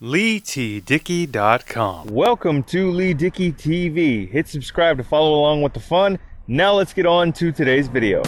LeeTDickey.com. Welcome to Lee Dickey TV. Hit subscribe to follow along with the fun. Now let's get on to today's video.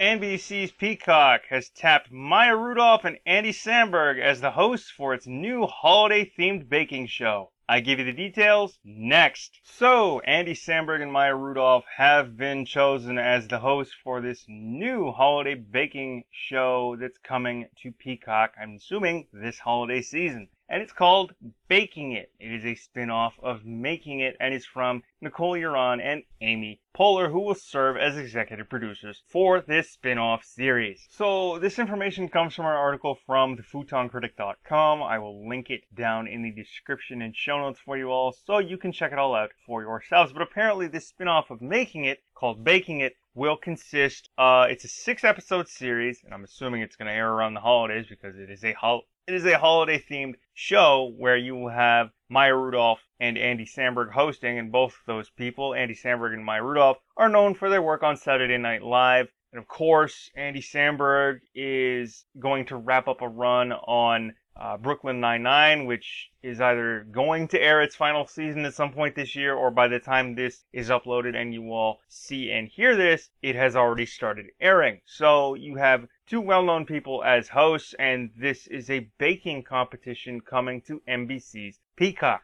NBC's Peacock has tapped Maya Rudolph and Andy Samberg as the hosts for its new holiday themed baking show. I give you the details next. So, Andy Samberg and Maya Rudolph have been chosen as the hosts for this new holiday baking show that's coming to Peacock, I'm assuming this holiday season and it's called Baking It. It is a spin-off of Making It and is from Nicole Yaron and Amy Poehler, who will serve as executive producers for this spin-off series. So this information comes from our article from thefutoncritic.com. I will link it down in the description and show notes for you all so you can check it all out for yourselves. But apparently this spin-off of Making It called Baking It will consist uh it's a six episode series and i'm assuming it's going to air around the holidays because it is a hol- it is a holiday themed show where you will have Maya Rudolph and Andy Samberg hosting, and both those people, Andy Samberg and Maya Rudolph, are known for their work on Saturday Night Live. And of course, Andy Samberg is going to wrap up a run on uh, Brooklyn Nine-Nine, which is either going to air its final season at some point this year, or by the time this is uploaded and you all see and hear this, it has already started airing. So you have two well-known people as hosts, and this is a baking competition coming to NBC's Peacock.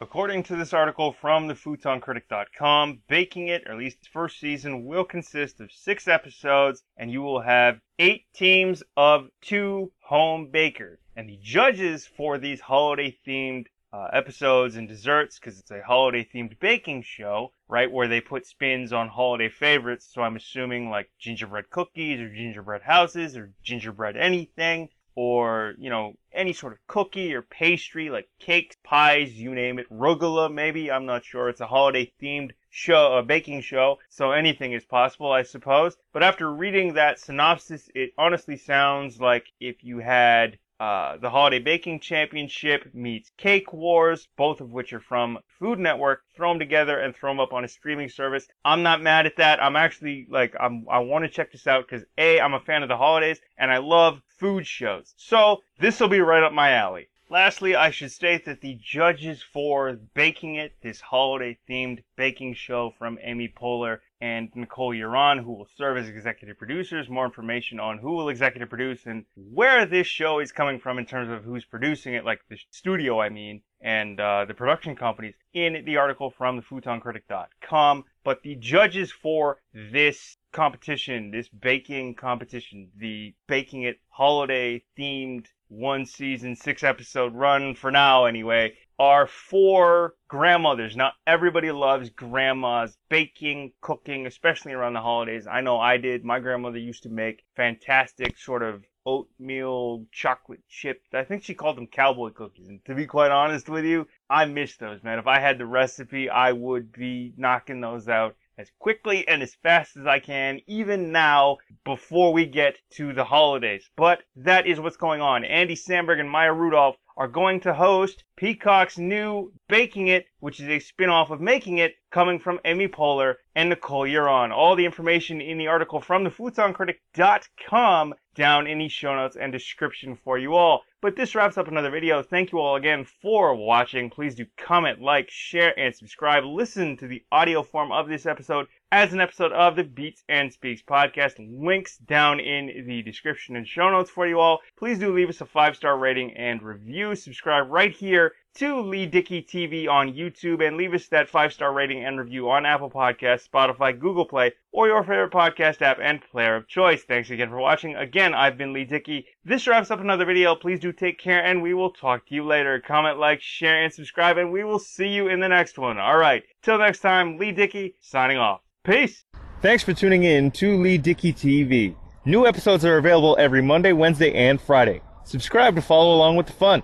According to this article from thefutoncritic.com, Baking It, or at least its first season, will consist of six episodes, and you will have eight teams of two home bakers. And the judges for these holiday themed uh, episodes and desserts, because it's a holiday themed baking show, right, where they put spins on holiday favorites. So I'm assuming like gingerbread cookies or gingerbread houses or gingerbread anything or you know any sort of cookie or pastry like cakes pies you name it. Rugula maybe. I'm not sure. It's a holiday themed show a baking show. So anything is possible i suppose. But after reading that synopsis it honestly sounds like if you had uh, the Holiday Baking Championship meets Cake Wars, both of which are from Food Network. Throw them together and throw them up on a streaming service. I'm not mad at that. I'm actually like I'm I want to check this out because a I'm a fan of the holidays and I love food shows. So this will be right up my alley. Lastly, I should state that the judges for Baking It, this holiday themed baking show from Amy Poehler and Nicole Yaron, who will serve as executive producers. More information on who will executive produce and where this show is coming from in terms of who's producing it, like the studio, I mean, and uh, the production companies, in the article from thefutoncritic.com. But the judges for this competition, this baking competition, the Baking It holiday themed one season, six episode run four now anyway, are for grandmothers. Not everybody loves grandma's baking, cooking, especially around the holidays. I know I did. My grandmother used to make fantastic sort of oatmeal chocolate chip. I think she called them cowboy cookies. And to be quite honest with you, I miss those, man. If I had the recipe, I would be knocking those out as quickly and as fast as I can, even now, before we get to the holidays. But that is what's going on. Andy Samberg and Maya Rudolph are going to host Peacock's new Baking It, which is a spin-off of Making It, coming from Amy Poehler and Nicole Yaron. All the information in the article from thefutoncritic.com down in the show notes and description for you all. But this wraps up another video. Thank you all again for watching. Please do comment, like, share, and subscribe. Listen to the audio form of this episode as an episode of the Beats and Speaks podcast. Links down in the description and show notes for you all. Please do leave us a five star rating and review. Subscribe right here to Lee Dickey TV on YouTube and leave us that five star rating and review on Apple Podcasts, Spotify, Google Play, or your favorite podcast app and player of choice. Thanks again for watching. Again, I've been Lee Dickey. This wraps up another video. Please do take care and we will talk to you later. Comment, like, share, and subscribe, and we will see you in the next one. Alright, till next time, Lee Dickey signing off. Peace. Thanks for tuning in to Lee Dickey TV. New episodes are available every Monday, Wednesday, and Friday. Subscribe to follow along with the fun.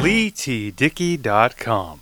LeeTDickey.com.